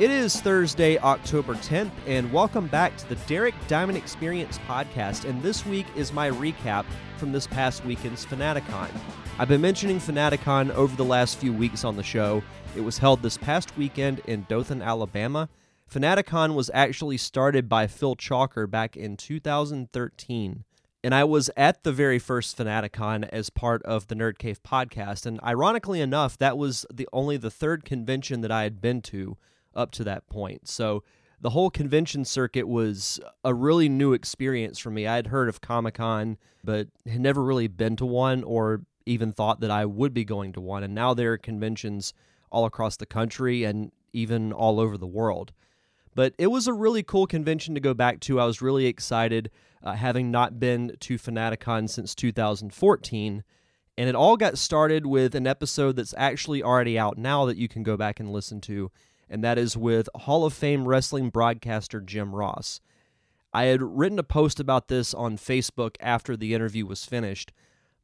It is Thursday, October 10th, and welcome back to the Derek Diamond Experience podcast. And this week is my recap from this past weekend's Fanaticon. I've been mentioning Fanaticon over the last few weeks on the show. It was held this past weekend in Dothan, Alabama. Fanaticon was actually started by Phil Chalker back in 2013. And I was at the very first Fanaticon as part of the Nerd Cave podcast. And ironically enough, that was the only the third convention that I had been to up to that point. So the whole convention circuit was a really new experience for me. I had heard of Comic Con, but had never really been to one or even thought that I would be going to one. And now there are conventions all across the country and even all over the world. But it was a really cool convention to go back to. I was really excited, uh, having not been to Fanaticon since 2014. And it all got started with an episode that's actually already out now that you can go back and listen to and that is with Hall of Fame wrestling broadcaster Jim Ross. I had written a post about this on Facebook after the interview was finished,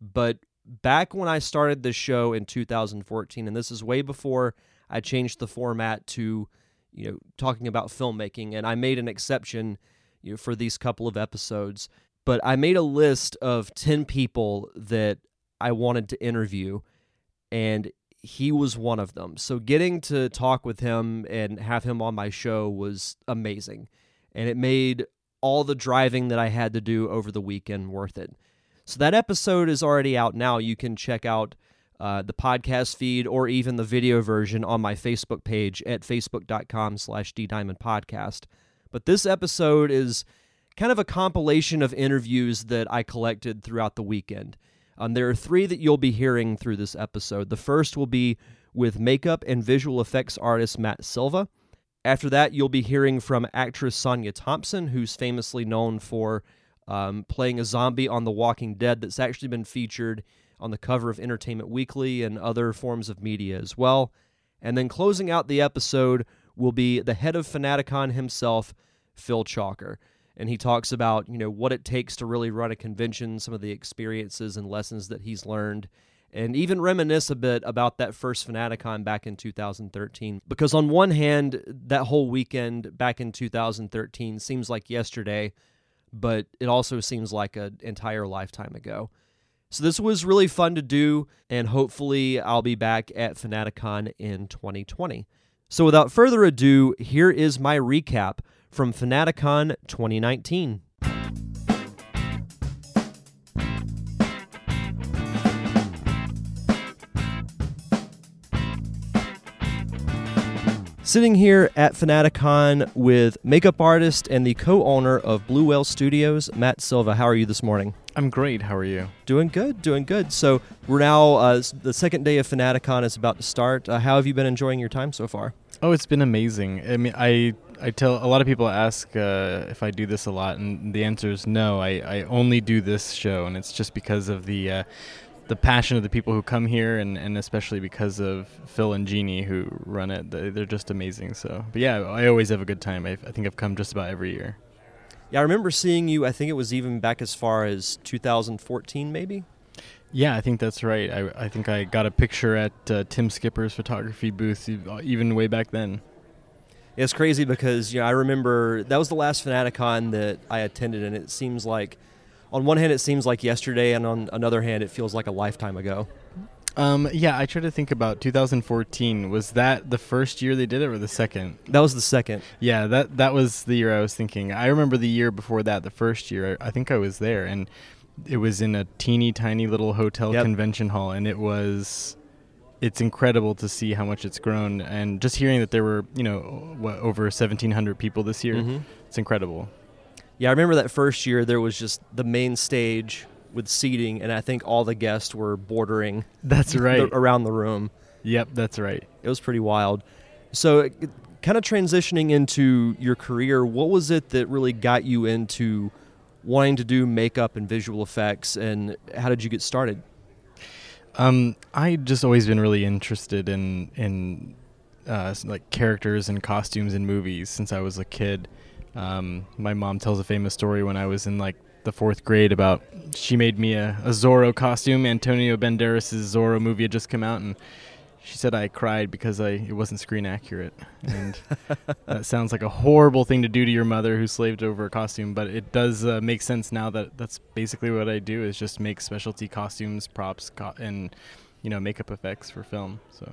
but back when I started this show in 2014, and this is way before I changed the format to, you know, talking about filmmaking, and I made an exception you know, for these couple of episodes, but I made a list of 10 people that I wanted to interview, and he was one of them. So getting to talk with him and have him on my show was amazing. And it made all the driving that I had to do over the weekend worth it. So that episode is already out now. You can check out uh, the podcast feed or even the video version on my Facebook page at facebook.com slash ddiamondpodcast. But this episode is kind of a compilation of interviews that I collected throughout the weekend. Um, there are three that you'll be hearing through this episode. The first will be with makeup and visual effects artist Matt Silva. After that, you'll be hearing from actress Sonya Thompson, who's famously known for um, playing a zombie on The Walking Dead that's actually been featured on the cover of Entertainment Weekly and other forms of media as well. And then closing out the episode will be the head of Fanaticon himself, Phil Chalker and he talks about you know what it takes to really run a convention, some of the experiences and lessons that he's learned, and even reminisce a bit about that first Fanaticon back in 2013. Because on one hand, that whole weekend back in 2013 seems like yesterday, but it also seems like an entire lifetime ago. So this was really fun to do, and hopefully I'll be back at Fanaticon in 2020. So without further ado, here is my recap from Fanaticon 2019. Sitting here at Fanaticon with makeup artist and the co owner of Blue Whale Studios, Matt Silva. How are you this morning? I'm great. How are you? Doing good, doing good. So, we're now, uh, the second day of Fanaticon is about to start. Uh, how have you been enjoying your time so far? Oh, it's been amazing. I mean, I I tell a lot of people ask uh, if I do this a lot, and the answer is no. I, I only do this show, and it's just because of the uh, the passion of the people who come here, and, and especially because of Phil and Jeannie who run it. They're just amazing. So, but yeah, I always have a good time. I, I think I've come just about every year. Yeah, I remember seeing you. I think it was even back as far as 2014, maybe. Yeah, I think that's right. I, I think I got a picture at uh, Tim Skipper's photography booth even way back then. It's crazy because you know I remember that was the last Fanaticon that I attended, and it seems like, on one hand, it seems like yesterday, and on another hand, it feels like a lifetime ago. Um, yeah, I try to think about 2014. Was that the first year they did it, or the second? That was the second. Yeah, that that was the year I was thinking. I remember the year before that, the first year. I, I think I was there, and it was in a teeny tiny little hotel yep. convention hall, and it was it's incredible to see how much it's grown. And just hearing that there were you know what, over 1700 people this year mm-hmm. it's incredible. Yeah i remember that first year there was just the main stage with seating and i think all the guests were bordering that's right. the, around the room. Yep that's right. It was pretty wild. So kind of transitioning into your career what was it that really got you into wanting to do makeup and visual effects and how did you get started um, I just always been really interested in in uh, like characters and costumes in movies since I was a kid. Um, my mom tells a famous story when I was in like the fourth grade about she made me a, a Zorro costume. Antonio Banderas' Zorro movie had just come out, and she said I cried because I it wasn't screen accurate, and that sounds like a horrible thing to do to your mother who slaved over a costume. But it does uh, make sense now that that's basically what I do is just make specialty costumes, props, co- and you know makeup effects for film. So.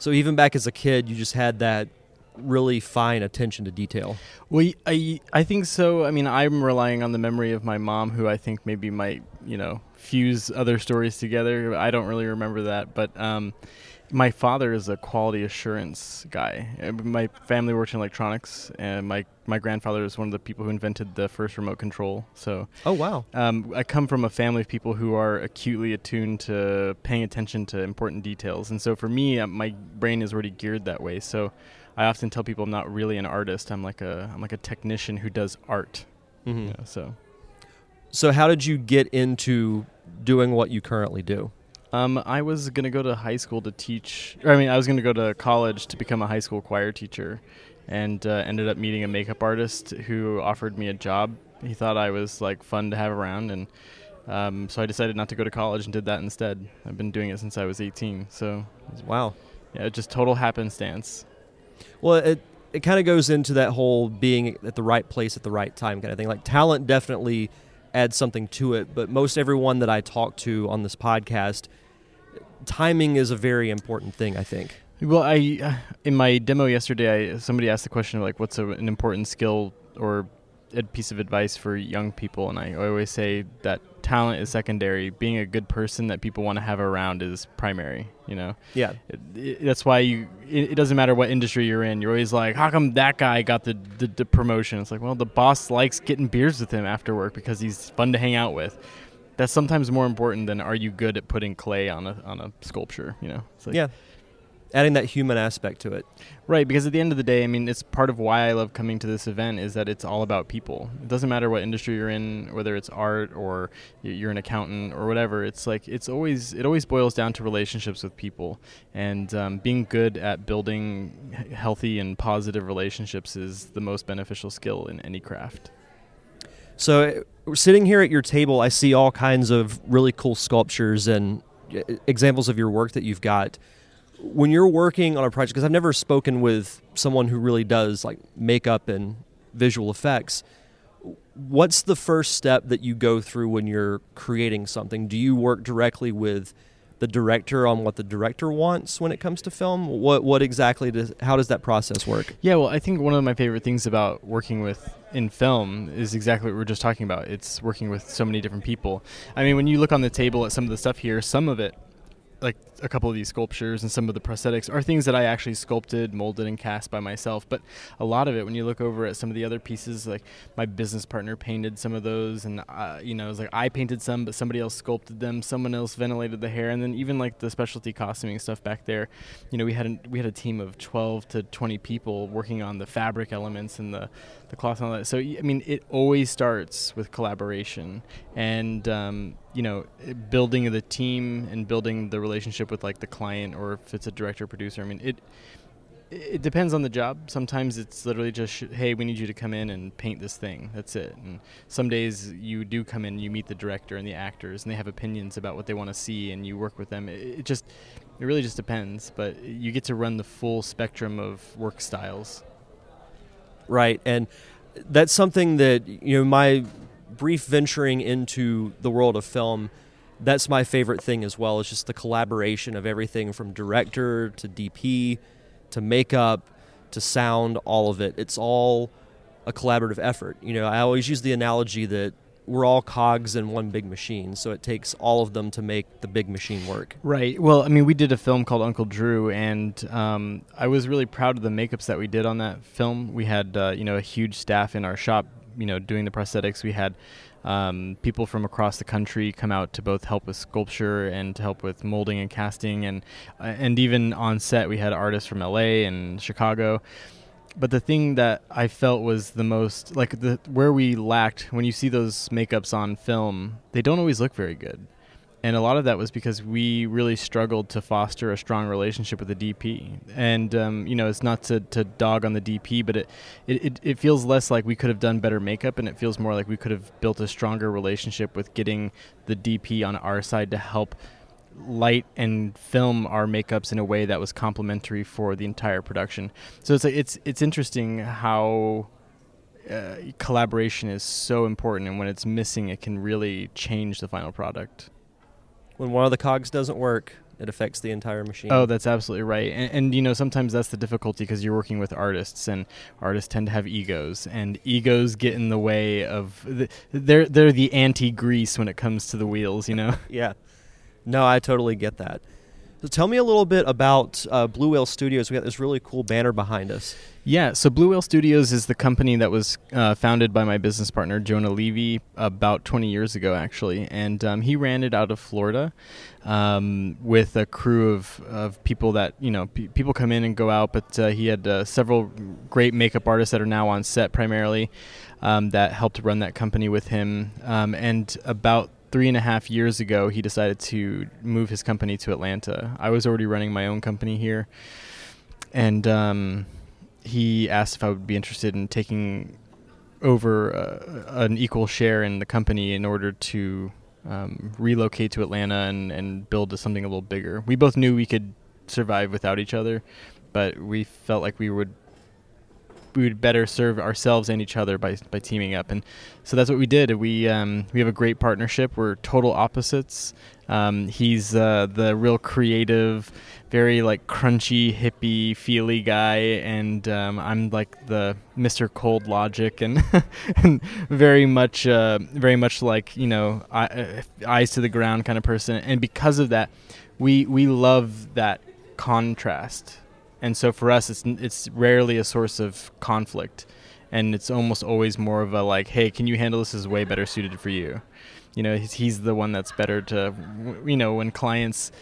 So even back as a kid, you just had that really fine attention to detail. Well, I I think so. I mean, I'm relying on the memory of my mom, who I think maybe might you know fuse other stories together. I don't really remember that, but um, my father is a quality assurance guy. My family worked in electronics, and my my grandfather is one of the people who invented the first remote control. So, oh wow, um, I come from a family of people who are acutely attuned to paying attention to important details, and so for me, uh, my brain is already geared that way. So, I often tell people I'm not really an artist. I'm like a I'm like a technician who does art. Mm-hmm. You know, so, so how did you get into doing what you currently do? Um, I was gonna go to high school to teach. I mean, I was gonna go to college to become a high school choir teacher, and uh, ended up meeting a makeup artist who offered me a job. He thought I was like fun to have around, and um, so I decided not to go to college and did that instead. I've been doing it since I was 18. So, wow, yeah, just total happenstance. Well, it it kind of goes into that whole being at the right place at the right time kind of thing. Like talent definitely adds something to it, but most everyone that I talk to on this podcast, timing is a very important thing. I think. Well, I in my demo yesterday, I, somebody asked the question of like, "What's a, an important skill or a piece of advice for young people?" And I always say that talent is secondary. Being a good person that people want to have around is primary. You know. Yeah. It, it, that's why you. It, it, doesn't matter what industry you're in. You're always like, how come that guy got the, the, the promotion? It's like, well, the boss likes getting beers with him after work because he's fun to hang out with. That's sometimes more important than are you good at putting clay on a on a sculpture. You know. Like, yeah adding that human aspect to it. Right, because at the end of the day, I mean, it's part of why I love coming to this event is that it's all about people. It doesn't matter what industry you're in, whether it's art or you're an accountant or whatever. It's like it's always it always boils down to relationships with people, and um, being good at building healthy and positive relationships is the most beneficial skill in any craft. So, sitting here at your table, I see all kinds of really cool sculptures and uh, examples of your work that you've got when you're working on a project, because I've never spoken with someone who really does like makeup and visual effects, what's the first step that you go through when you're creating something? Do you work directly with the director on what the director wants when it comes to film? What what exactly does how does that process work? Yeah, well, I think one of my favorite things about working with in film is exactly what we are just talking about. It's working with so many different people. I mean, when you look on the table at some of the stuff here, some of it like a couple of these sculptures and some of the prosthetics are things that I actually sculpted, molded, and cast by myself. But a lot of it, when you look over at some of the other pieces, like my business partner painted some of those, and uh, you know, it was like I painted some, but somebody else sculpted them. Someone else ventilated the hair, and then even like the specialty costuming stuff back there. You know, we had a, we had a team of 12 to 20 people working on the fabric elements and the the cloth and all that. So I mean, it always starts with collaboration and um, you know building the team and building the relationship with like the client or if it's a director producer. I mean, it it depends on the job. Sometimes it's literally just, sh- hey, we need you to come in and paint this thing. That's it. And some days you do come in, you meet the director and the actors, and they have opinions about what they want to see, and you work with them. It, it, just, it really just depends. But you get to run the full spectrum of work styles right? And that's something that you know my brief venturing into the world of film that's my favorite thing as well It's just the collaboration of everything from director to dp to makeup to sound all of it it's all a collaborative effort you know i always use the analogy that we're all cogs in one big machine, so it takes all of them to make the big machine work. Right. Well, I mean, we did a film called Uncle Drew, and um, I was really proud of the makeups that we did on that film. We had, uh, you know, a huge staff in our shop, you know, doing the prosthetics. We had um, people from across the country come out to both help with sculpture and to help with molding and casting, and uh, and even on set we had artists from LA and Chicago but the thing that I felt was the most like the where we lacked when you see those makeups on film, they don't always look very good. And a lot of that was because we really struggled to foster a strong relationship with the DP. And um, you know, it's not to, to dog on the DP, but it, it, it, feels less like we could have done better makeup, and it feels more like we could have built a stronger relationship with getting the DP on our side to help light and film our makeups in a way that was complementary for the entire production. So it's it's it's interesting how uh, collaboration is so important, and when it's missing, it can really change the final product. When one of the cogs doesn't work, it affects the entire machine. Oh, that's absolutely right. And, and you know, sometimes that's the difficulty because you're working with artists, and artists tend to have egos, and egos get in the way of. The, they're they're the anti-grease when it comes to the wheels. You know. yeah. No, I totally get that. So tell me a little bit about uh, Blue Whale Studios. We got this really cool banner behind us. Yeah, so Blue Whale Studios is the company that was uh, founded by my business partner Jonah Levy about 20 years ago, actually, and um, he ran it out of Florida um, with a crew of, of people that you know p- people come in and go out, but uh, he had uh, several great makeup artists that are now on set primarily um, that helped run that company with him, um, and about three and a half years ago, he decided to move his company to Atlanta. I was already running my own company here, and um, he asked if I would be interested in taking over uh, an equal share in the company in order to um, relocate to Atlanta and, and build something a little bigger. We both knew we could survive without each other, but we felt like we would we would better serve ourselves and each other by by teaming up. And so that's what we did. We um, we have a great partnership. We're total opposites. Um, he's uh, the real creative, very like crunchy, hippie, feely guy, and um, I'm like the Mr. Cold Logic, and, and very much, uh, very much like you know, eye, eyes to the ground kind of person. And because of that, we we love that contrast and so for us it's it's rarely a source of conflict. And it's almost always more of a like hey can you handle this? Is way better suited for you. You know he's, he's the one that's better to you know when clients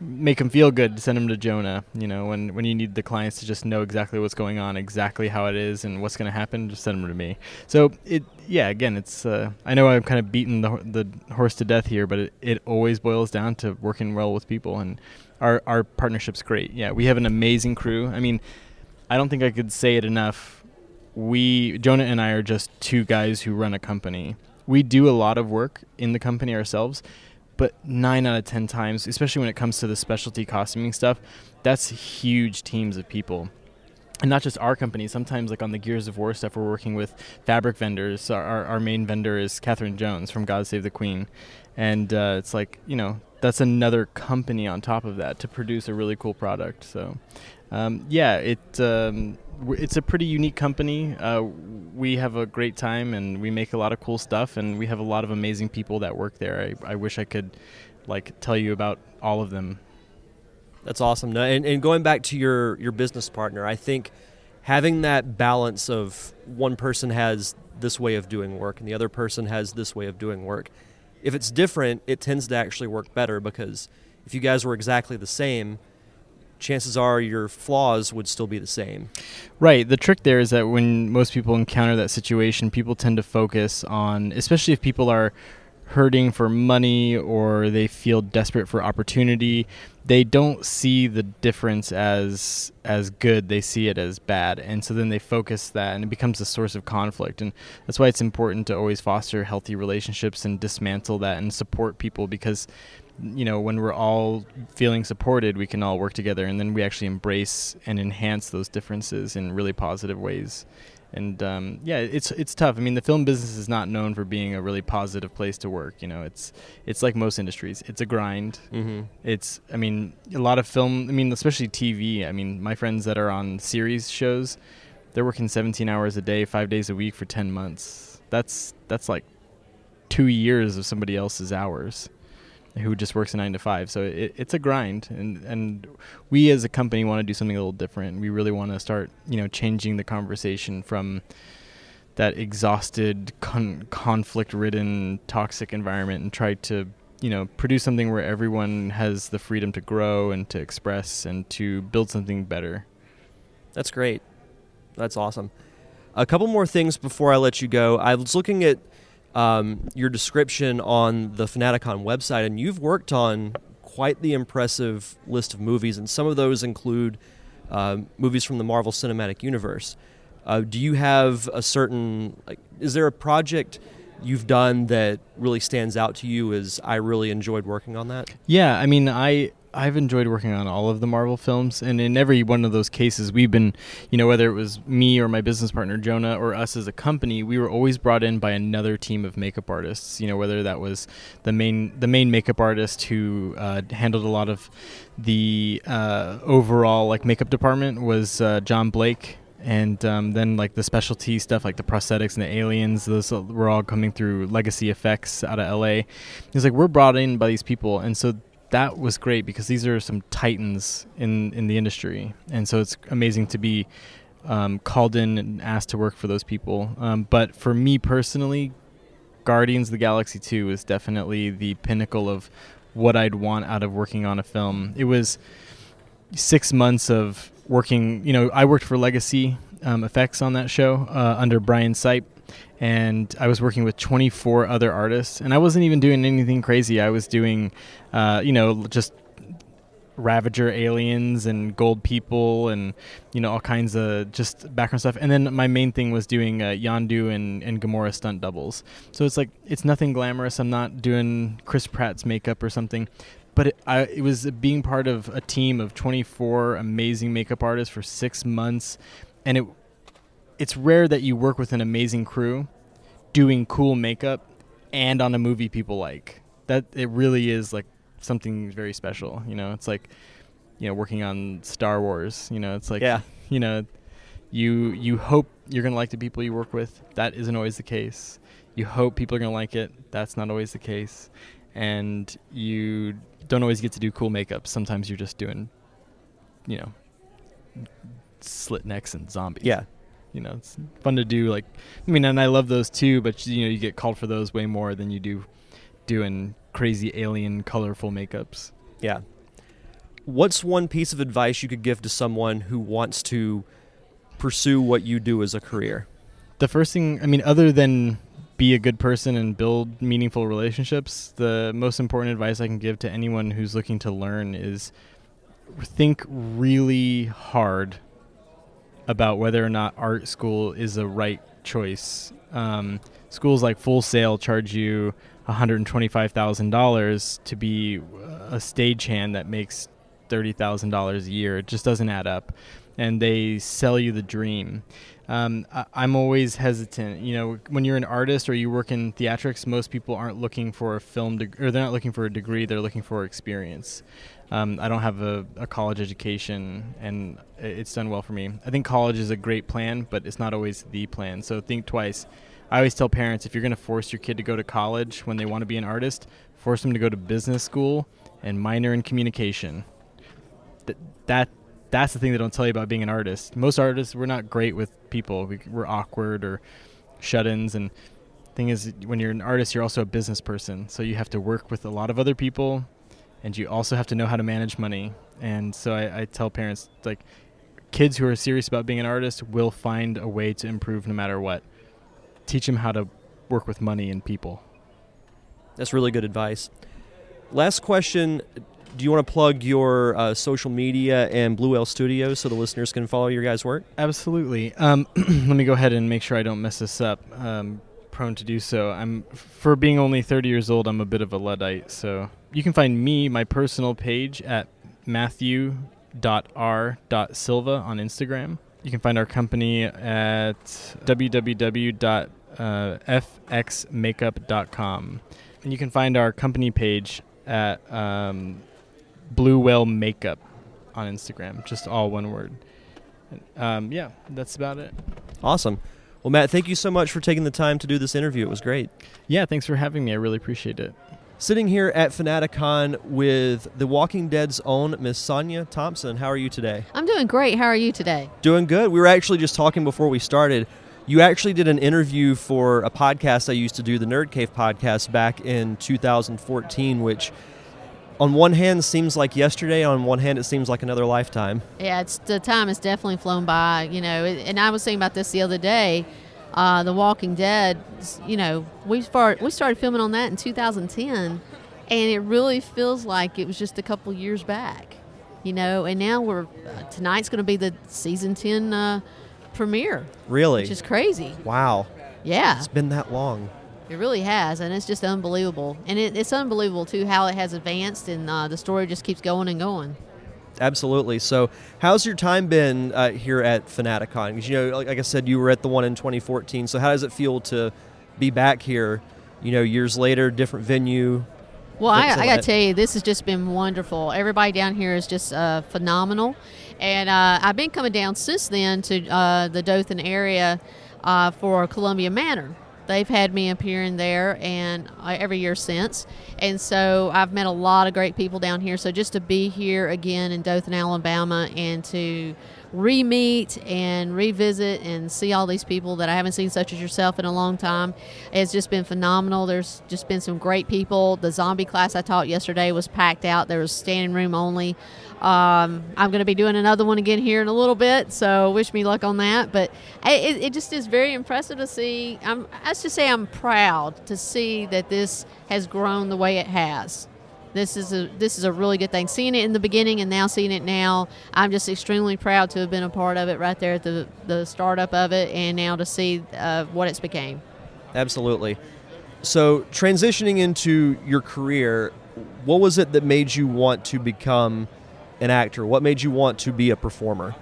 make them feel good send them to jonah you know when when you need the clients to just know exactly what's going on exactly how it is and what's going to happen just send them to me so it yeah again it's uh, i know i'm kind of beating the, the horse to death here but it, it always boils down to working well with people and our our partnership's great. Yeah, we have an amazing crew. I mean, I don't think I could say it enough. We Jonah and I are just two guys who run a company. We do a lot of work in the company ourselves, but 9 out of 10 times, especially when it comes to the specialty costuming stuff, that's huge teams of people and not just our company. Sometimes, like on the Gears of War stuff, we're working with fabric vendors. Our, our main vendor is Catherine Jones from God Save the Queen, and uh, it's like you know that's another company on top of that to produce a really cool product. So, um, yeah, it um, it's a pretty unique company. Uh, we have a great time and we make a lot of cool stuff, and we have a lot of amazing people that work there. I, I wish I could like tell you about all of them. That's awesome. And, and going back to your your business partner, I think having that balance of one person has this way of doing work and the other person has this way of doing work if it's different, it tends to actually work better because if you guys were exactly the same, chances are your flaws would still be the same. Right. The trick there is that when most people encounter that situation, people tend to focus on, especially if people are hurting for money or they feel desperate for opportunity they don't see the difference as as good they see it as bad and so then they focus that and it becomes a source of conflict and that's why it's important to always foster healthy relationships and dismantle that and support people because you know when we're all feeling supported we can all work together and then we actually embrace and enhance those differences in really positive ways and um, yeah, it's it's tough. I mean, the film business is not known for being a really positive place to work. You know, it's it's like most industries. It's a grind. Mm-hmm. It's I mean, a lot of film. I mean, especially TV. I mean, my friends that are on series shows, they're working 17 hours a day, five days a week for 10 months. That's that's like two years of somebody else's hours who just works a nine to five. So it, it's a grind, and and we as a company want to do something a little different. We really want to start, you know, changing the conversation from that exhausted, con- conflict-ridden, toxic environment, and try to, you know, produce something where everyone has the freedom to grow and to express and to build something better. That's great. That's awesome. A couple more things before I let you go. I was looking at um, your description on the Fanaticon website, and you've worked on quite the impressive list of movies, and some of those include uh, movies from the Marvel Cinematic Universe. Uh, do you have a certain like? Is there a project you've done that really stands out to you is I really enjoyed working on that? Yeah, I mean, I I've enjoyed working on all of the Marvel films, and in every one of those cases, we've been, you know, whether it was me or my business partner Jonah or us as a company, we were always brought in by another team of makeup artists. You know, whether that was the main the main makeup artist who uh, handled a lot of the uh, overall like makeup department was uh, John Blake, and um, then like the specialty stuff like the prosthetics and the aliens those were all coming through legacy effects out of la it's like we're brought in by these people and so that was great because these are some titans in in the industry, and so it's amazing to be um, called in and asked to work for those people. Um, but for me personally, Guardians of the Galaxy 2 is definitely the pinnacle of what I'd want out of working on a film. It was six months of working. You know, I worked for Legacy um, Effects on that show uh, under Brian Sipe and I was working with 24 other artists, and I wasn't even doing anything crazy. I was doing, uh, you know, just Ravager aliens and gold people and you know all kinds of just background stuff. And then my main thing was doing uh, Yondu and, and Gamora stunt doubles. So it's like it's nothing glamorous. I'm not doing Chris Pratt's makeup or something. But it, I, it was being part of a team of 24 amazing makeup artists for six months, and it it's rare that you work with an amazing crew doing cool makeup and on a movie people like. That it really is like something very special, you know. It's like you know, working on Star Wars, you know, it's like yeah. you know, you you hope you're going to like the people you work with. That isn't always the case. You hope people are going to like it. That's not always the case. And you don't always get to do cool makeup. Sometimes you're just doing you know, slit necks and zombies. Yeah you know it's fun to do like i mean and i love those too but you know you get called for those way more than you do doing crazy alien colorful makeups. Yeah. What's one piece of advice you could give to someone who wants to pursue what you do as a career? The first thing i mean other than be a good person and build meaningful relationships the most important advice i can give to anyone who's looking to learn is think really hard about whether or not art school is a right choice. Um, schools like Full Sail charge you $125,000 to be a stagehand that makes $30,000 a year. It just doesn't add up. And they sell you the dream. Um, I, am always hesitant. You know, when you're an artist or you work in theatrics, most people aren't looking for a film, or they're not looking for a degree. They're looking for experience. Um, I don't have a, a, college education, and it's done well for me. I think college is a great plan, but it's not always the plan. So think twice. I always tell parents if you're going to force your kid to go to college when they want to be an artist, force them to go to business school and minor in communication. Th- that that's the thing they don't tell you about being an artist. Most artists we're not great with people. We, we're awkward or shut-ins and thing is when you're an artist you're also a business person so you have to work with a lot of other people and you also have to know how to manage money. And so I, I tell parents like kids who are serious about being an artist will find a way to improve no matter what. Teach them how to work with money and people. That's really good advice. Last question do you want to plug your uh, social media and Blue Whale Studios so the listeners can follow your guys' work? Absolutely. Um, let me go ahead and make sure I don't mess this up. Um, prone to do so. I'm for being only 30 years old. I'm a bit of a luddite. So you can find me, my personal page at matthew.r.silva on Instagram. You can find our company at www.fxmakeup.com. And you can find our company page at um, Blue Whale Makeup on Instagram, just all one word. Um, yeah, that's about it. Awesome. Well, Matt, thank you so much for taking the time to do this interview. It was great. Yeah, thanks for having me. I really appreciate it. Sitting here at Fanaticon with The Walking Dead's own Miss Sonya Thompson. How are you today? I'm doing great. How are you today? Doing good. We were actually just talking before we started. You actually did an interview for a podcast I used to do, the Nerd Cave podcast, back in 2014, which on one hand seems like yesterday on one hand it seems like another lifetime. Yeah it's the time has definitely flown by you know and i was thinking about this the other day uh, the walking dead you know we started we started filming on that in 2010 and it really feels like it was just a couple years back you know and now we're uh, tonight's going to be the season 10 uh, premiere. Really? Which is crazy. Wow. Yeah. It's been that long It really has, and it's just unbelievable. And it, it's unbelievable too how it has advanced, and uh, the story just keeps going and going. Absolutely. So, how's your time been uh, here at Fanaticon? Because you know, like, like I said, you were at the one in 2014. So, how does it feel to be back here? You know, years later, different venue. Well, I, I got to tell you, this has just been wonderful. Everybody down here is just uh, phenomenal, and uh, I've been coming down since then to uh, the Dothan area uh, for Columbia Manor. They've had me appearing there, and uh, every year since, and so I've met a lot of great people down here. So just to be here again in Dothan, Alabama, and to re-meet and revisit and see all these people that I haven't seen, such as yourself, in a long time. It's just been phenomenal. There's just been some great people. The zombie class I taught yesterday was packed out. There was standing room only. Um, I'm going to be doing another one again here in a little bit, so wish me luck on that. But it, it just is very impressive to see. I'm, let's just say I'm proud to see that this has grown the way it has this is a this is a really good thing. Seeing it in the beginning and now seeing it now, I'm just extremely proud to have been a part of it right there at the the startup of it, and now to see uh, what it's became. Absolutely. So, transitioning into your career, what was it that made you want to become an actor? What made you want to be a performer?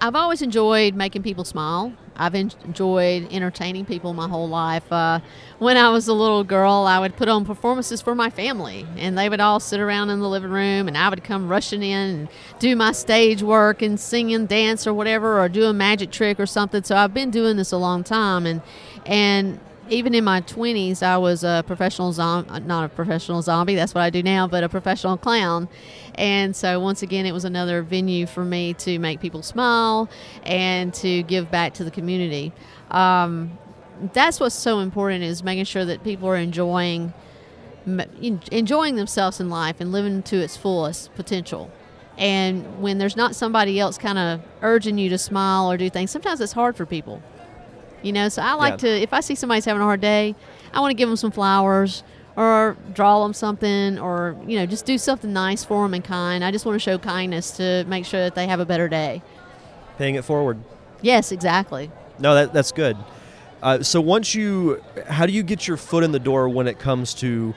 I've always enjoyed making people smile. I've enjoyed entertaining people my whole life. Uh, when I was a little girl, I would put on performances for my family, and they would all sit around in the living room, and I would come rushing in and do my stage work and sing and dance or whatever, or do a magic trick or something. So I've been doing this a long time, and and even in my 20s, I was a professional zombie, not a professional zombie, that's what I do now, but a professional clown. And so, once again, it was another venue for me to make people smile and to give back to the community. Um, that's what's so important is making sure that people are enjoying enjoying themselves in life and living to its fullest potential. And when there's not somebody else kind of urging you to smile or do things, sometimes it's hard for people. You know, so I like Yeah. to if I see somebody's having a hard day, I want to give them some flowers or draw them something or you know just do something nice for them and kind. I just want to show kindness to make sure that they have a better day. Paying it forward. Yes, exactly. No, that, that's good. Uh, so, once you, how do you get your foot in the door when it comes to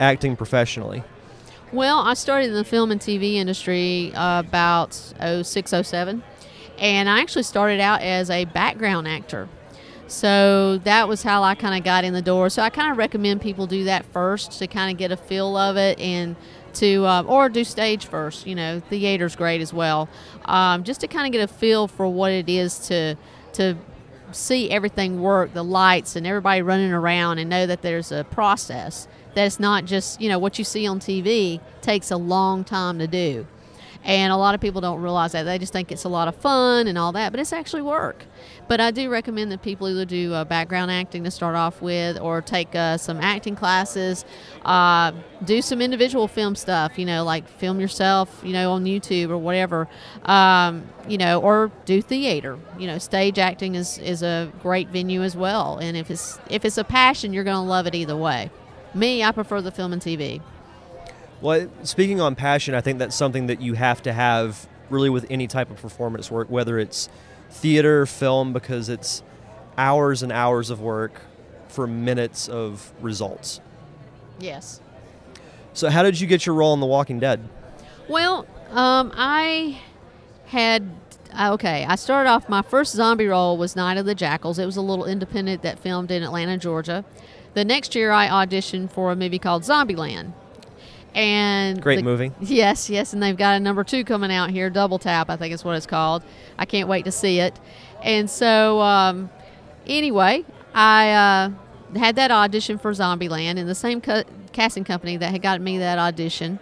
acting professionally? Well, I started in the film and TV industry uh, about 06, 07, and I actually started out as a background actor. So that was how I kind of got in the door. So I kind of recommend people do that first to kind of get a feel of it and to, uh, or do stage first. You know, theater's great as well, um, just to kind of get a feel for what it is to to see everything work, the lights and everybody running around, and know that there's a process. that's not just you know what you see on TV takes a long time to do, and a lot of people don't realize that. They just think it's a lot of fun and all that, but it's actually work. But I do recommend that people either do uh, background acting to start off with, or take uh, some acting classes, uh, do some individual film stuff. You know, like film yourself. You know, on YouTube or whatever. Um, you know, or do theater. You know, stage acting is is a great venue as well. And if it's if it's a passion, you're going to love it either way. Me, I prefer the film and TV. Well, speaking on passion, I think that's something that you have to have really with any type of performance work, whether it's theater, film, because it's hours and hours of work for minutes of results. Yes. So, how did you get your role in The Walking Dead? Well, um, I had uh, okay. I started off my first zombie role was Night of the Jackals. It was a little independent that filmed in Atlanta, Georgia. The next year, I auditioned for a movie called Zombieland. And Great the- movie. Yes, yes, and they've got a number two coming out here, Double Tap, I think is what it's called. I can't wait to see it. And so, um, anyway, I uh, had that audition for Zombieland, and the same co- casting company that had gotten me that audition,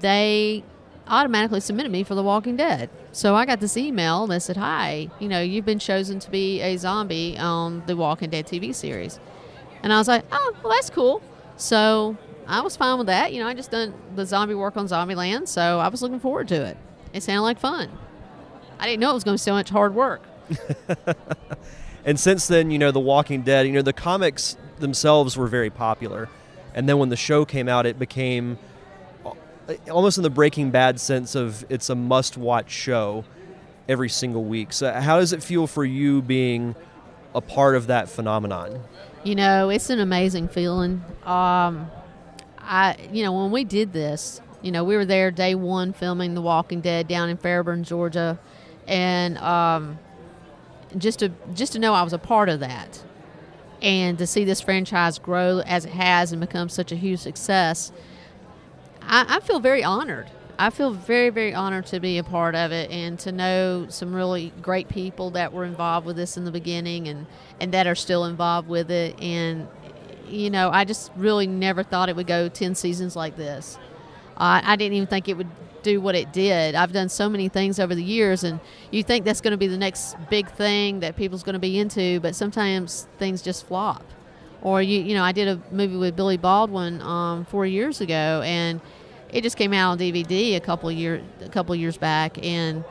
they automatically submitted me for The Walking Dead. So I got this email that said, "Hi, you know, you've been chosen to be a zombie on the Walking Dead TV series." And I was like, "Oh, well, that's cool." So I was fine with that. You know, I just done the zombie work on Zombieland, so I was looking forward to it. It sounded like fun. I didn't know it was going to be so much hard work. And since then, you know, The Walking Dead, you know, the comics themselves were very popular. And then when the show came out, it became almost in the Breaking Bad sense of it's a must watch show every single week. So, how does it feel for you being a part of that phenomenon? You know, it's an amazing feeling. Um, I, you know, when we did this, you know, we were there day one filming The Walking Dead down in Fairburn, Georgia, and um, just to just to know I was a part of that, and to see this franchise grow as it has and become such a huge success, I, I feel very honored. I feel very, very honored to be a part of it and to know some really great people that were involved with this in the beginning and, and that are still involved with it. And, you know, I just really never thought it would go 10 seasons like this. I didn't even think it would do what it did. I've done so many things over the years, and you think that's going to be the next big thing that people's going to be into, but sometimes things just flop. Or, you, you know, I did a movie with Billy Baldwin um, four years ago, and it just came out on DVD a couple year a couple years back, and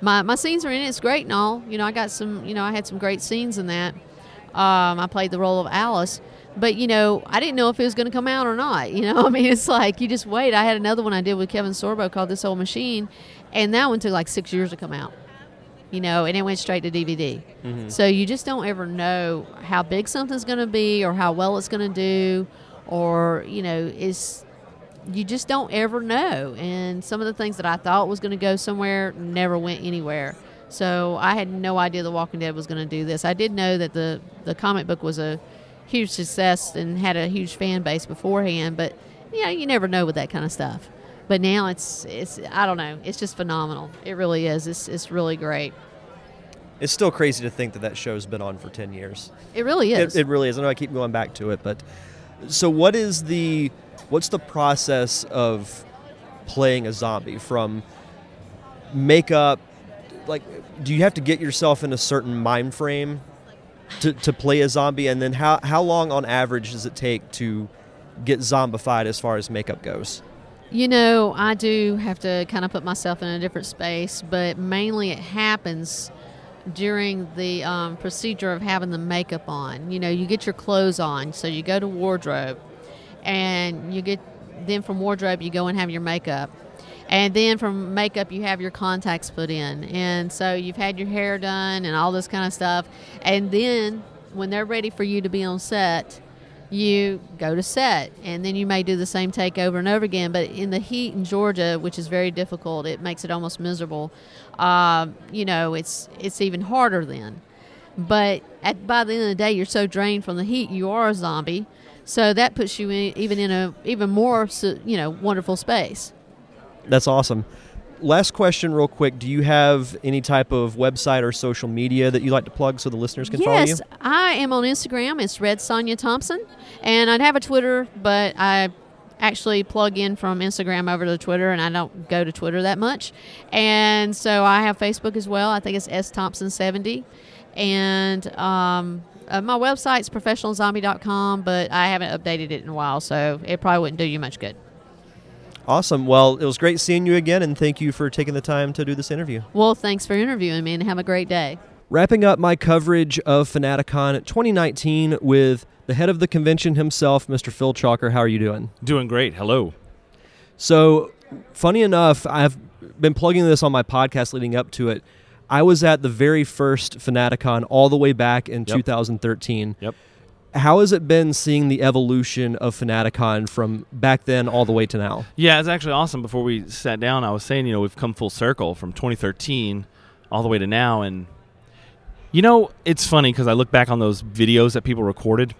my my scenes are in it. It's great and all. You know, I got some. You know, I had some great scenes in that. Um, I played the role of Alice, but you know, I didn't know if it was going to come out or not. You know, I mean, it's like you just wait. I had another one I did with Kevin Sorbo called This Old Machine, and that one took like six years to come out. You know, and it went straight to DVD. Mm-hmm. So you just don't ever know how big something's going to be or how well it's going to do, or you know, it's you just don't ever know. And some of the things that I thought was going to go somewhere never went anywhere. So I had no idea The Walking Dead was going to do this. I did know that the the comic book was a huge success and had a huge fan base beforehand, but you know, you never know with that kind of stuff. But now it's it's I don't know, it's just phenomenal. It really is. It's it's really great. It's still crazy to think that that show's been on for 10 years. It really is. It, it really is. I know I keep going back to it, but so what is the what's the process of playing a zombie from makeup like do you have to get yourself in a certain mind frame to, to play a zombie? And then how, how long on average does it take to get zombified as far as makeup goes? You know i do have to kind of put myself in a different space but mainly it happens during the um, procedure of having the makeup on. You know you get your clothes on so you go to wardrobe and you get then from wardrobe you go and have your makeup and then from makeup you have your contacts put in. And so you've had your hair done and all this kind of stuff. And then when they're ready for you to be on set you go to set. And then you may do the same take over and over again. But in the heat in georgia which is very difficult it makes it almost miserable. Uh, you know it's it's even harder then. But at, by the end of the day you're so drained from the heat you are a zombie. So that puts you in, even in a even more you know wonderful space. That's awesome. Last question, real quick. Do you have any type of website or social media that you like to plug so the listeners can yes, follow you? Yes, I am on Instagram. It's Red Sonja Thompson, and I'd have a Twitter, but I actually plug in from Instagram over to Twitter, and I don't go to Twitter that much. And so I have Facebook as well. I think it's S Thompson seventy, and um, uh, my website's professionalzombie.com, but I haven't updated it in a while, so it probably wouldn't do you much good. Awesome. Well, it was great seeing you again, and thank you for taking the time to do this interview. Well, thanks for interviewing me, and have a great day. Wrapping up my coverage of Fanaticon 2019 with the head of the convention himself, Mr. Phil Chalker. How are you doing? Doing great. Hello. So, funny enough, I've been plugging this on my podcast leading up to it. I was at the very first Fanaticon all the way back in yep. 2013. Yep. How has it been seeing the evolution of Fanaticon from back then all the way to now? Yeah, it's actually awesome. Before we sat down, I was saying, you know, we've come full circle from 2013 all the way to now. And, you know, it's funny because I look back on those videos that people recorded.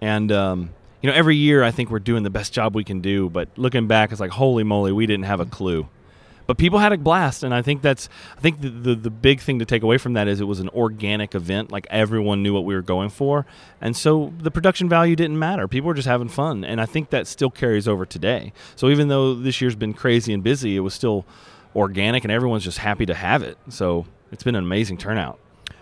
And, um, you know, every year I think we're doing the best job we can do. But looking back, it's like, holy moly, we didn't have a clue but people had a blast and i think that's i think the, the, the big thing to take away from that is it was an organic event like everyone knew what we were going for and so the production value didn't matter people were just having fun and i think that still carries over today so even though this year's been crazy and busy it was still organic and everyone's just happy to have it so it's been an amazing turnout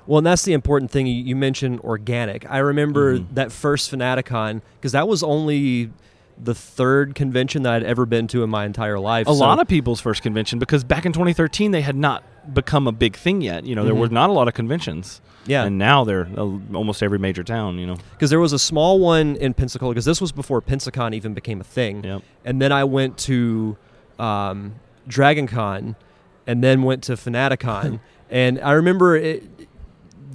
well, and that's the important thing. You mentioned organic. I remember mm-hmm. that first Fanaticon because that was only the third convention that I'd ever been to in my entire life. A so lot of people's first convention because back in 2013 they had not become a big thing yet. You know, there mm-hmm. were not a lot of conventions. Yeah, and now they're uh, almost every major town. You know, because there was a small one in Pensacola because this was before Pensacon even became a thing. Yep. And then I went to um, Dragon Con, and then went to Fanaticon, and I remember it,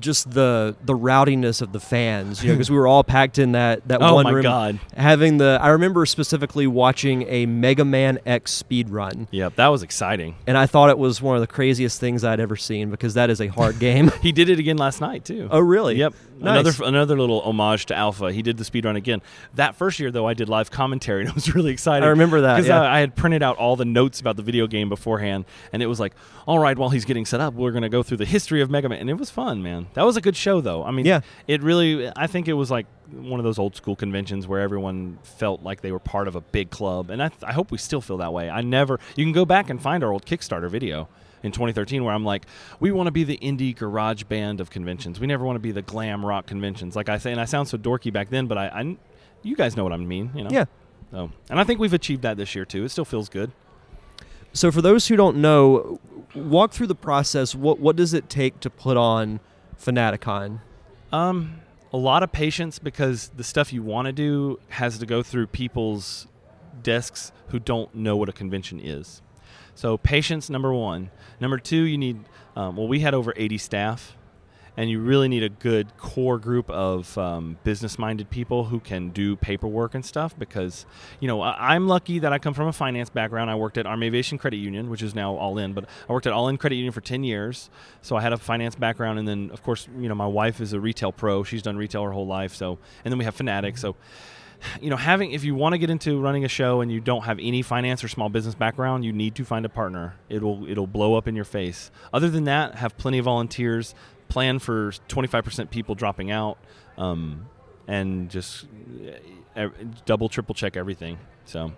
just the the rowdiness of the fans, you know, because we were all packed in that that Oh one my room. God. Having the, I remember specifically watching a Mega Man X speed run, Yep, that was exciting. and I thought it was one of the craziest things I'd ever seen because that is a hard game. He did it again last night too. oh, really? Yep. Nice. Another another little homage to Alpha. He did the speed run again. That first year though, I did live commentary and it was really exciting. I remember that, because yeah. I, I had printed out all the notes about the video game beforehand, and it was like, all right, while he's getting set up, we're gonna go through the history of Mega Man, and it was fun, man. That was a good show though. I mean, Yeah. it really. I think it was like one of those old school conventions where everyone felt like they were part of a big club, and I, I hope we still feel that way. I never. You can go back and find our old Kickstarter video in 2013 where I'm like, we want to be the indie garage band of conventions. We never want to be the glam rock conventions. Like I say, and I sound so dorky back then, but I, I you guys know what I mean, you know? Yeah. So, and I think we've achieved that this year too. It still feels good. So for those who don't know, walk through the process. What what does it take to put on Fanaticon? Um, a lot of patience because the stuff you want to do has to go through people's desks who don't know what a convention is. So patience, number one. Number two, you need. Um, well, we had over 80 staff, and you really need a good core group of um, business-minded people who can do paperwork and stuff. Because you know, I, I'm lucky that I come from a finance background. I worked at Army Aviation Credit Union, which is now All In, but I worked at All In Credit Union for 10 years. So I had a finance background, and then of course, you know, my wife is a retail pro. She's done retail her whole life. So, and then we have Fanatics. So you know, having if you want to get into running a show and you don't have any finance or small business background, you need to find a partner. It'll it'll blow up in your face. Other than that, have plenty of volunteers. Plan for 25% people dropping out, um, and just uh, double triple check everything. So.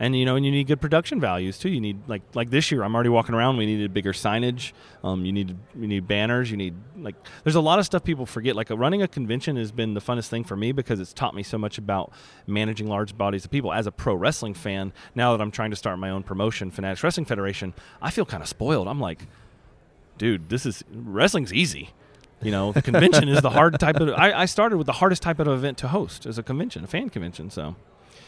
And you know, and you need good production values too. You need like like this year, I'm already walking around. We needed bigger signage. Um, you need you need banners. You need like there's a lot of stuff people forget. Like running a convention has been the funnest thing for me because it's taught me so much about managing large bodies of people. As a pro wrestling fan, now that I'm trying to start my own promotion, Fanatics Wrestling Federation, I feel kind of spoiled. I'm like, dude, this is wrestling's easy. You know, the convention is the hard type of. I, I started with the hardest type of event to host as a convention, a fan convention. So.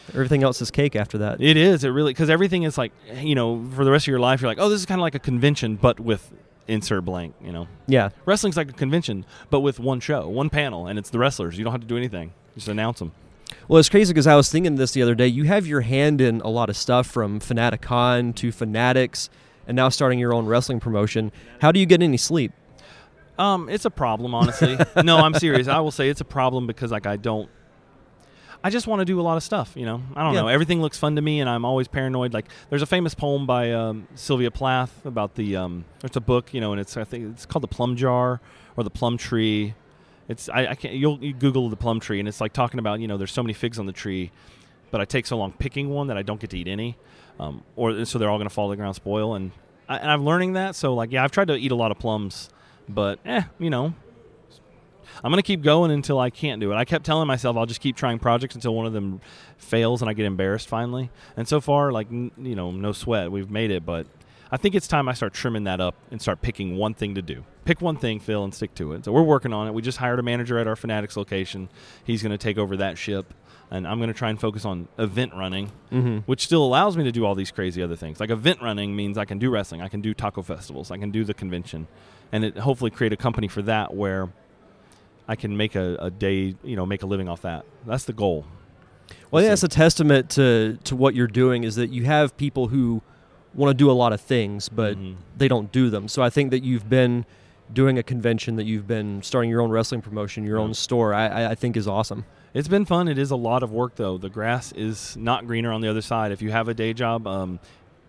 Everything else is cake after that. It is. It really because everything is like you know for the rest of your life you're like oh this is kind of like a convention but with insert blank you know Yeah. wrestling's like a convention but with one show one panel and it's the wrestlers you don't have to do anything just announce them Well, it's crazy because I was thinking this the other day. You have your hand in a lot of stuff from Fanaticon to Fanatics, and now starting your own wrestling promotion. How do you get any sleep? um it's a problem honestly no I'm serious I will say it's a problem because like I don't I just want to do a lot of stuff, you know. I don't Yeah. know. Everything looks fun to me, and I'm always paranoid. Like, there's a famous poem by um, Sylvia Plath about the. Um, there's a book, you know, and it's I think it's called the Plum Jar or the Plum Tree. It's I, I can't. You'll you Google the plum tree, and it's like talking about you know there's so many figs on the tree, but I take so long picking one that I don't get to eat any, um, or so they're all going to fall to the ground, spoil, and I, and I'm learning that. So like yeah, I've tried to eat a lot of plums, but eh, you know, I'm gonna keep going until I can't do it. I kept telling myself I'll just keep trying projects until one of them fails and I get embarrassed finally. And so far, like n- you know, no sweat, we've made it. But I think it's time I start trimming that up and start picking one thing to do. Pick one thing, Phil, and stick to it. So we're working on it. We just hired a manager at our Fanatics location. He's gonna take over that ship. And I'm going to try and focus on event running, Mm-hmm. which still allows me to do all these crazy other things. Like event running means I can do wrestling, I can do taco festivals, I can do the convention, and it hopefully create a company for that where I can make a, a day, you know, make a living off that. That's the goal. Well, yeah, We'll a testament to to what you're doing is that you have people who want to do a lot of things, but Mhm. they don't do them. So I think that you've been doing a convention, that you've been starting your own wrestling promotion, your Yeah. own store. I, I, I think is awesome. It's been fun. It is a lot of work, though. The grass is not greener on the other side. If you have a day job, um,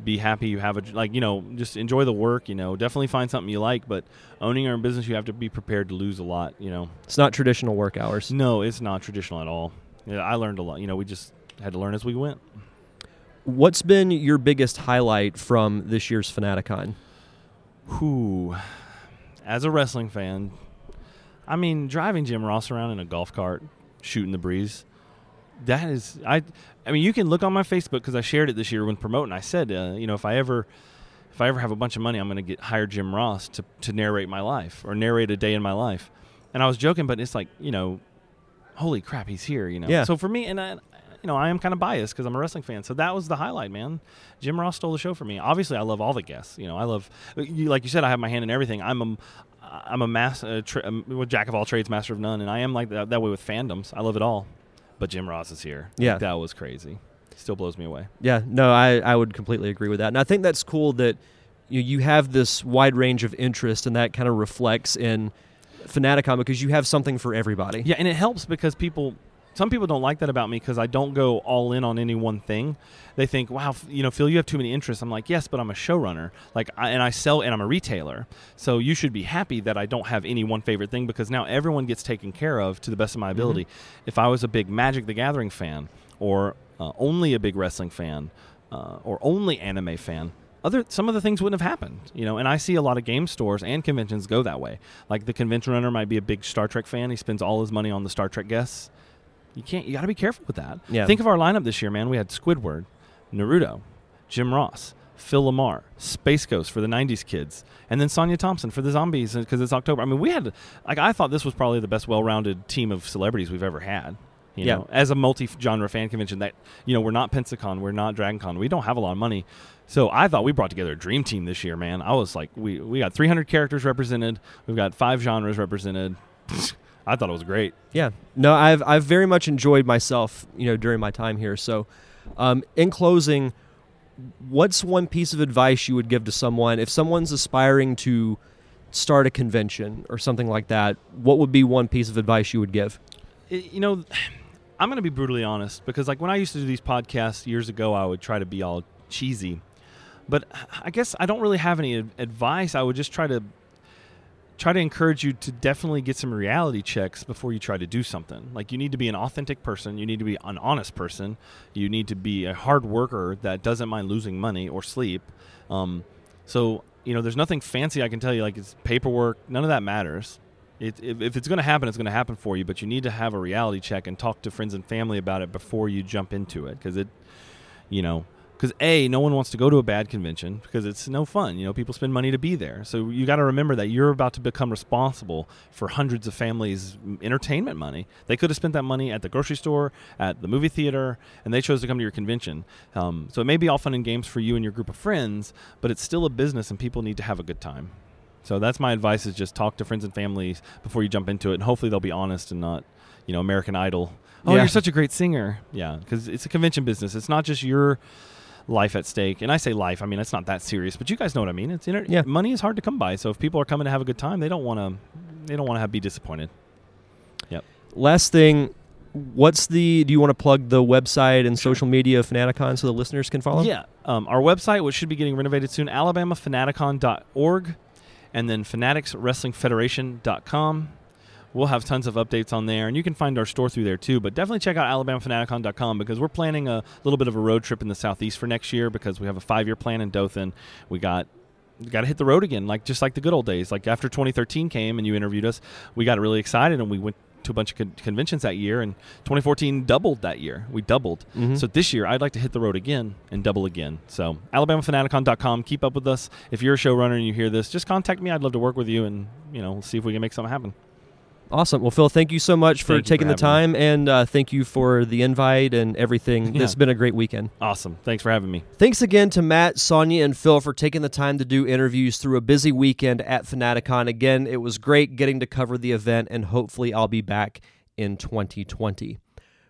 be happy you have a like you know just enjoy the work. You know, definitely find something you like. But owning your own business, you have to be prepared to lose a lot. You know, It's not traditional work hours. no, it's not traditional at all. Yeah, I learned a lot. You know, we just had to learn as we went. What's been your biggest highlight from this year's Fanaticon? Who, as a wrestling fan, I mean, driving Jim Ross around in a golf cart, shooting the breeze. That is, I. I mean, you can look on my Facebook because I shared it this year when promoting. I said, uh, you know, if I ever, if I ever have a bunch of money, I'm going to get hire Jim Ross to to narrate my life or narrate a day in my life. And I was joking, but it's like, you know, holy crap, he's here. You know. Yeah. So for me, and I, you know, I am kind of biased because I'm a wrestling fan. So that was the highlight, man. Jim Ross stole the show for me. Obviously, I love all the guests. You know, I love, you, like you said, I have my hand in everything. I'm a, I'm a mass, uh, tra- jack of all trades, master of none, and I am like that, that way with fandoms. I love it all. But Jim Ross is here. Yeah. that was crazy. Still blows me away. Yeah, no, I, I would completely agree with that. And I think that's cool that you, you have this wide range of interest and that kind of reflects in Fanaticon because you have something for everybody. Yeah, and it helps because people, some people don't like that about me because I don't go all in on any one thing. They think, "Wow, you know, Phil, you have too many interests." I'm like, "Yes, but I'm a showrunner, like, I, and I sell, and I'm a retailer. So you should be happy that I don't have any one favorite thing because now everyone gets taken care of to the best of my ability. If I was a big Magic the Gathering fan, or uh, only a big wrestling fan, uh, or only anime fan, other some of the things wouldn't have happened, you know. And I see a lot of game stores and conventions go that way. Like the convention runner might be a big Star Trek fan; he spends all his money on the Star Trek guests. You can't. You got to be careful with that. Yeah. Think of our lineup this year, man. We had Squidward, Naruto, Jim Ross, Phil LaMarr, Space Ghost for the '90s kids, and then Sonya Thompson for the zombies uh, because it's October. I mean, we had like I thought this was probably the best well-rounded team of celebrities we've ever had. You Yeah. know, as a multi-genre fan convention, that you know, we're not Pensacon, we're not DragonCon, we don't have a lot of money. So I thought we brought together a dream team this year, man. I was like, we we got 300 characters represented, we've got five genres represented. I thought it was great. Yeah. No, I've I've very much enjoyed myself, you know, during my time here. So, um, in closing, what's one piece of advice you would give to someone if someone's aspiring to start a convention or something like that? What would be one piece of advice you would give? you know, I'm going to be brutally honest because, like, when I used to do these podcasts years ago, I would try to be all cheesy. But I guess I don't really have any advice. I would just try to try to encourage you to definitely get some reality checks before you try to do something. Like, you need to be an authentic person. You need to be an honest person. You need to be a hard worker that doesn't mind losing money or sleep. Um, so, you know, there's nothing fancy I can tell you. Like, it's paperwork. None of that matters. It, if, if it's going to happen, it's going to happen for you. But you need to have a reality check and talk to friends and family about it before you jump into it, because it, you know, because a no one wants to go to a bad convention because it's no fun. You know, people spend money to be there, so you got to remember that you're about to become responsible for hundreds of families' entertainment money. They could have spent that money at the grocery store, at the movie theater, and they chose to come to your convention. Um, so it may be all fun and games for you and your group of friends, but it's still a business, and people need to have a good time. So that's my advice: is just talk to friends and families before you jump into it, and hopefully they'll be honest and not, you know, American Idol. Oh, Yeah. you're such a great singer. Yeah, because it's a convention business. It's not just your life at stake. And I say life, I mean it's not that serious, but you guys know what I mean. It's inter- Yeah. money is hard to come by. So if people are coming to have a good time, they don't want to they don't want to have be disappointed. Yep. Last thing, what's the? Do you want to plug the website and social media of Fanaticon so the listeners can follow? Yeah. Um, our website, which should be getting renovated soon, alabamafanaticon.org, and then fanaticswrestlingfederation.com. We'll have tons of updates on there, and you can find our store through there too. But definitely check out alabamafanaticon.com because we're planning a little bit of a road trip in the southeast for next year because we have a five-year plan in Dothan. We got got to hit the road again, like just like the good old days. Like after 2013 came and you interviewed us, we got really excited and we went to a bunch of con- conventions that year. And 2014 doubled that year. We doubled. Mhm. So this year, I'd like to hit the road again and double again. So alabamafanaticon.com. Keep up with us. If you're a showrunner and you hear this, just contact me. I'd love to work with you and you know see if we can make something happen. Awesome. Well, Phil, thank you so much for Thank you for taking the time, and uh, thank you for the invite and everything. Yeah. It's been a great weekend. Awesome. Thanks for having me. Thanks again to Matt, Sonya, and Phil for taking the time to do interviews through a busy weekend at Fanaticon. Again, it was great getting to cover the event, and hopefully, I'll be back in 2020.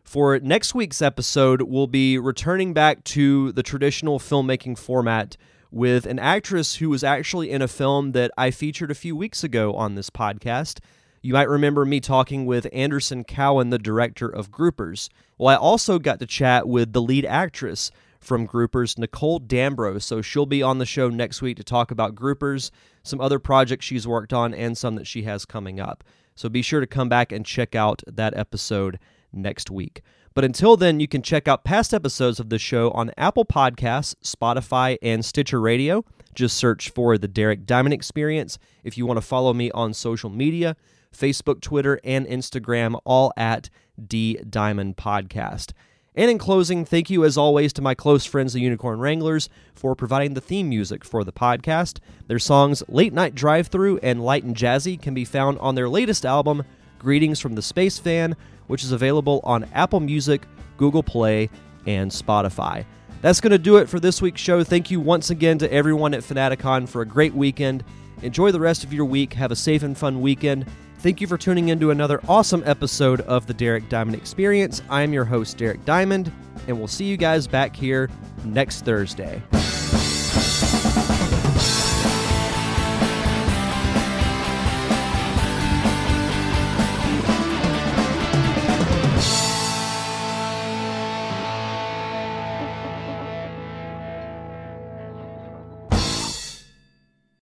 For next week's episode, we'll be returning back to the traditional filmmaking format with an actress who was actually in a film that I featured a few weeks ago on this podcast. You might remember me talking with Anderson Cowan, the director of Groupers. Well, I also got to chat with the lead actress from Groupers, Nicole Dambro. So she'll be on the show next week to talk about Groupers, some other projects she's worked on, and some that she has coming up. So be sure to come back and check out that episode next week. But until then, you can check out past episodes of the show on Apple Podcasts, Spotify, and Stitcher Radio. Just search for The Derek Diamond Experience. If you want to follow me on social media, Facebook, Twitter, and Instagram, all at D Diamond Podcast. And in closing, thank you as always to my close friends, the Unicorn Wranglers, for providing the theme music for the podcast. Their songs Late Night Drive Through and Light and Jazzy can be found on their latest album, Greetings from the Space Fan, which is available on Apple Music, Google Play, and Spotify. That's going to do it for this week's show. Thank you once again to everyone at Fanaticon for a great weekend, Enjoy the rest of your week. Have a safe and fun weekend. Thank you for tuning in to another awesome episode of the Derek Diamond Experience. I am your host, Derek Diamond, and we'll see you guys back here next Thursday.